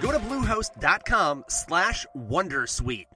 Go to bluehost.com slash wondersuite.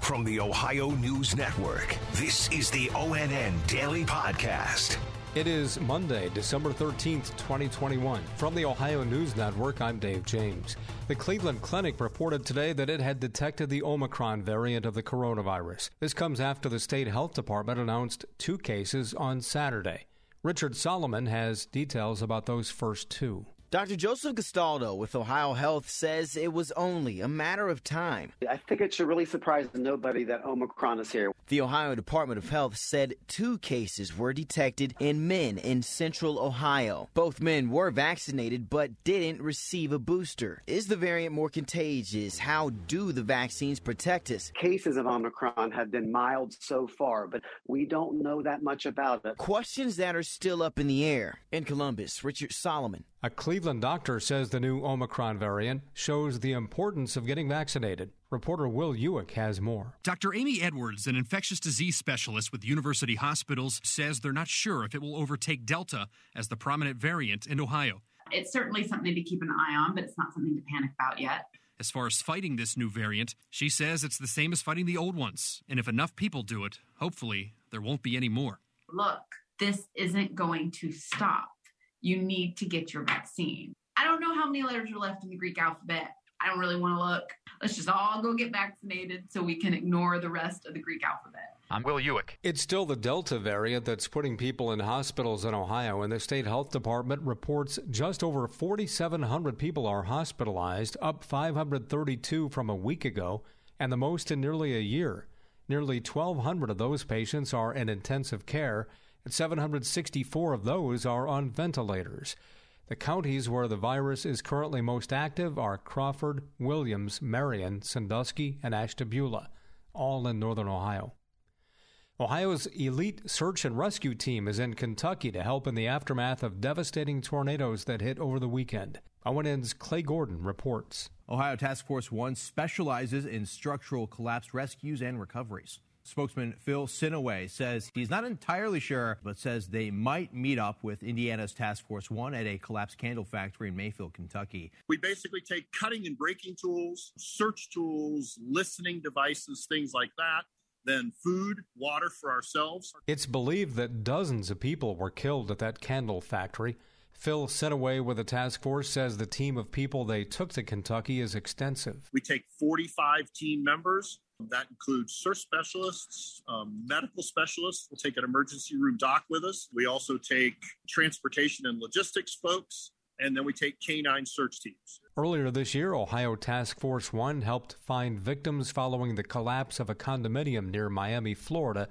From the Ohio News Network, this is the ONN Daily Podcast. It is Monday, December 13th, 2021. From the Ohio News Network, I'm Dave James. The Cleveland Clinic reported today that it had detected the Omicron variant of the coronavirus. This comes after the state health department announced two cases on Saturday. Richard Solomon has details about those first two. Dr. Joseph Gastaldo with Ohio Health says it was only a matter of time. I think it should really surprise nobody that Omicron is here. The Ohio Department of Health said two cases were detected in men in central Ohio. Both men were vaccinated but didn't receive a booster. Is the variant more contagious? How do the vaccines protect us? Cases of Omicron have been mild so far, but we don't know that much about it. Questions that are still up in the air. In Columbus, Richard Solomon. A Cleveland doctor says the new Omicron variant shows the importance of getting vaccinated. Reporter Will Ewick has more. Dr. Amy Edwards, an infectious disease specialist with University Hospitals, says they're not sure if it will overtake Delta as the prominent variant in Ohio. It's certainly something to keep an eye on, but it's not something to panic about yet. As far as fighting this new variant, she says it's the same as fighting the old ones. And if enough people do it, hopefully there won't be any more. Look, this isn't going to stop you need to get your vaccine. I don't know how many letters are left in the Greek alphabet. I don't really want to look. Let's just all go get vaccinated so we can ignore the rest of the Greek alphabet. I'm Will Ewick. It's still the Delta variant that's putting people in hospitals in Ohio, and the state health department reports just over 4,700 people are hospitalized, up 532 from a week ago, and the most in nearly a year. Nearly 1,200 of those patients are in intensive care and 764 of those are on ventilators. The counties where the virus is currently most active are Crawford, Williams, Marion, Sandusky, and Ashtabula, all in northern Ohio. Ohio's elite search and rescue team is in Kentucky to help in the aftermath of devastating tornadoes that hit over the weekend. ONN's Clay Gordon reports. Ohio Task Force 1 specializes in structural collapse rescues and recoveries. Spokesman Phil Sinaway says he's not entirely sure, but says they might meet up with Indiana's Task Force One at a collapsed candle factory in Mayfield, Kentucky. We basically take cutting and breaking tools, search tools, listening devices, things like that then food, water for ourselves. It's believed that dozens of people were killed at that candle factory. Phil Sinaway with the task force says the team of people they took to Kentucky is extensive. We take 45 team members. That includes search specialists, um, medical specialists. We'll take an emergency room doc with us. We also take transportation and logistics folks, and then we take canine search teams. Earlier this year, Ohio Task Force One helped find victims following the collapse of a condominium near Miami, Florida,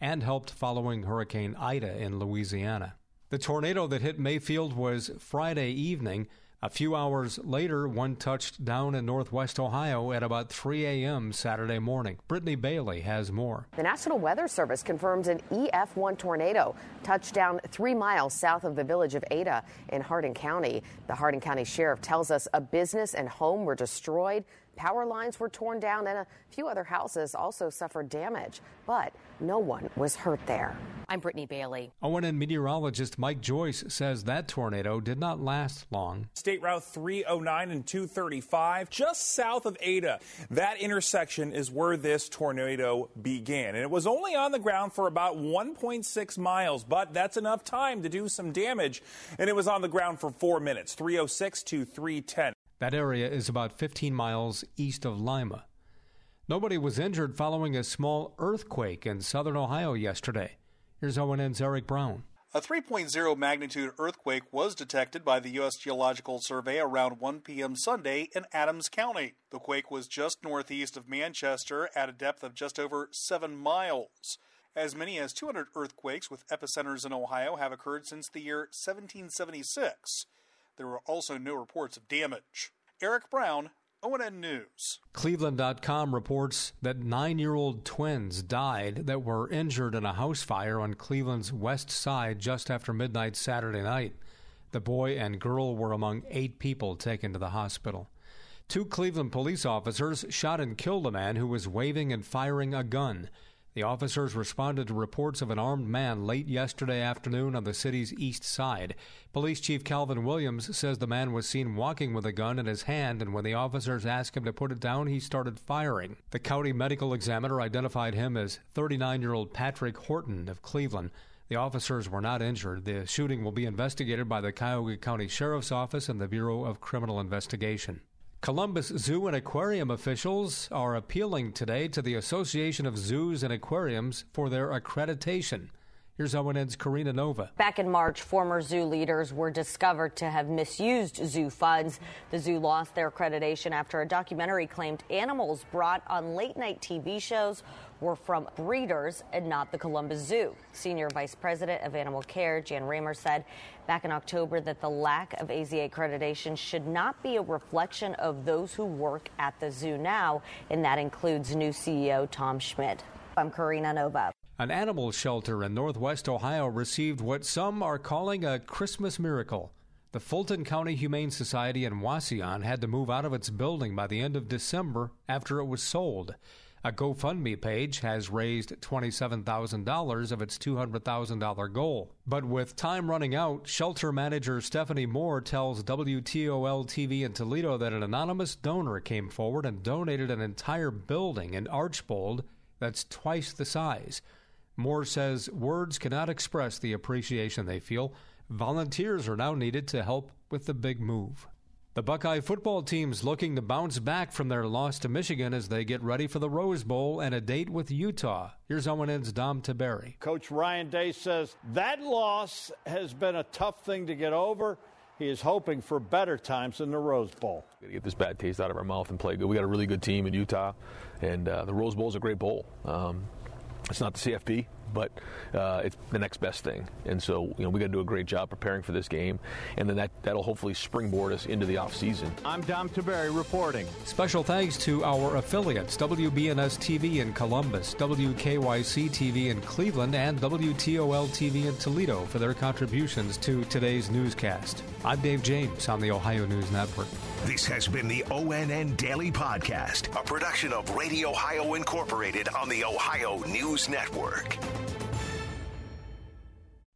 and helped following Hurricane Ida in Louisiana. The tornado that hit Mayfield was Friday evening. A few hours later, one touched down in northwest Ohio at about 3 a.m. Saturday morning. Brittany Bailey has more. The National Weather Service confirms an EF1 tornado touched down three miles south of the village of Ada in Hardin County. The Hardin County Sheriff tells us a business and home were destroyed. Power lines were torn down and a few other houses also suffered damage, but no one was hurt there. I'm Brittany Bailey. Oh, ONN meteorologist Mike Joyce says that tornado did not last long. State Route 309 and 235, just south of Ada. That intersection is where this tornado began. And it was only on the ground for about 1.6 miles, but that's enough time to do some damage. And it was on the ground for four minutes, 306 to 310. That area is about 15 miles east of Lima. Nobody was injured following a small earthquake in southern Ohio yesterday. Here's ONN's Eric Brown. A 3.0 magnitude earthquake was detected by the U.S. Geological Survey around 1 p.m. Sunday in Adams County. The quake was just northeast of Manchester at a depth of just over 7 miles. As many as 200 earthquakes with epicenters in Ohio have occurred since the year 1776. There were also no reports of damage. Eric Brown, ONN News. Cleveland.com reports that nine year old twins died that were injured in a house fire on Cleveland's west side just after midnight Saturday night. The boy and girl were among eight people taken to the hospital. Two Cleveland police officers shot and killed a man who was waving and firing a gun. The officers responded to reports of an armed man late yesterday afternoon on the city's east side. Police Chief Calvin Williams says the man was seen walking with a gun in his hand, and when the officers asked him to put it down, he started firing. The county medical examiner identified him as 39 year old Patrick Horton of Cleveland. The officers were not injured. The shooting will be investigated by the Cuyahoga County Sheriff's Office and the Bureau of Criminal Investigation. Columbus Zoo and Aquarium officials are appealing today to the Association of Zoos and Aquariums for their accreditation. Here's ONN's Karina Nova. Back in March, former zoo leaders were discovered to have misused zoo funds. The zoo lost their accreditation after a documentary claimed animals brought on late night TV shows were from breeders and not the Columbus Zoo. Senior Vice President of Animal Care, Jan Ramer, said back in October that the lack of AZA accreditation should not be a reflection of those who work at the zoo now, and that includes new CEO Tom Schmid. I'm Karina Nova. An animal shelter in northwest Ohio received what some are calling a Christmas miracle. The Fulton County Humane Society in Wauseon had to move out of its building by the end of December after it was sold. A GoFundMe page has raised $27,000 of its $200,000 goal. But with time running out, shelter manager Stephanie Moore tells WTOL TV in Toledo that an anonymous donor came forward and donated an entire building in Archbold that's twice the size. Moore says words cannot express the appreciation they feel. Volunteers are now needed to help with the big move. The Buckeye football team's looking to bounce back from their loss to Michigan as they get ready for the Rose Bowl and a date with Utah. Here's ONN's Dom Tiberi. Coach Ryan Day says that loss has been a tough thing to get over. He is hoping for better times in the Rose Bowl. Got to get this bad taste out of our mouth and play good. We got a really good team in Utah, and uh, the Rose Bowl is a great bowl. Um, it's not the CFP, but uh, it's the next best thing. And so, you know, we got to do a great job preparing for this game, and then that, that'll hopefully springboard us into the offseason. I'm Dom Tiberi reporting. Special thanks to our affiliates WBNS TV in Columbus, WKYC TV in Cleveland, and WTOL TV in Toledo for their contributions to today's newscast. I'm Dave James on the Ohio News Network. This has been the ONN Daily Podcast, a production of Radio Ohio Incorporated on the Ohio News Network.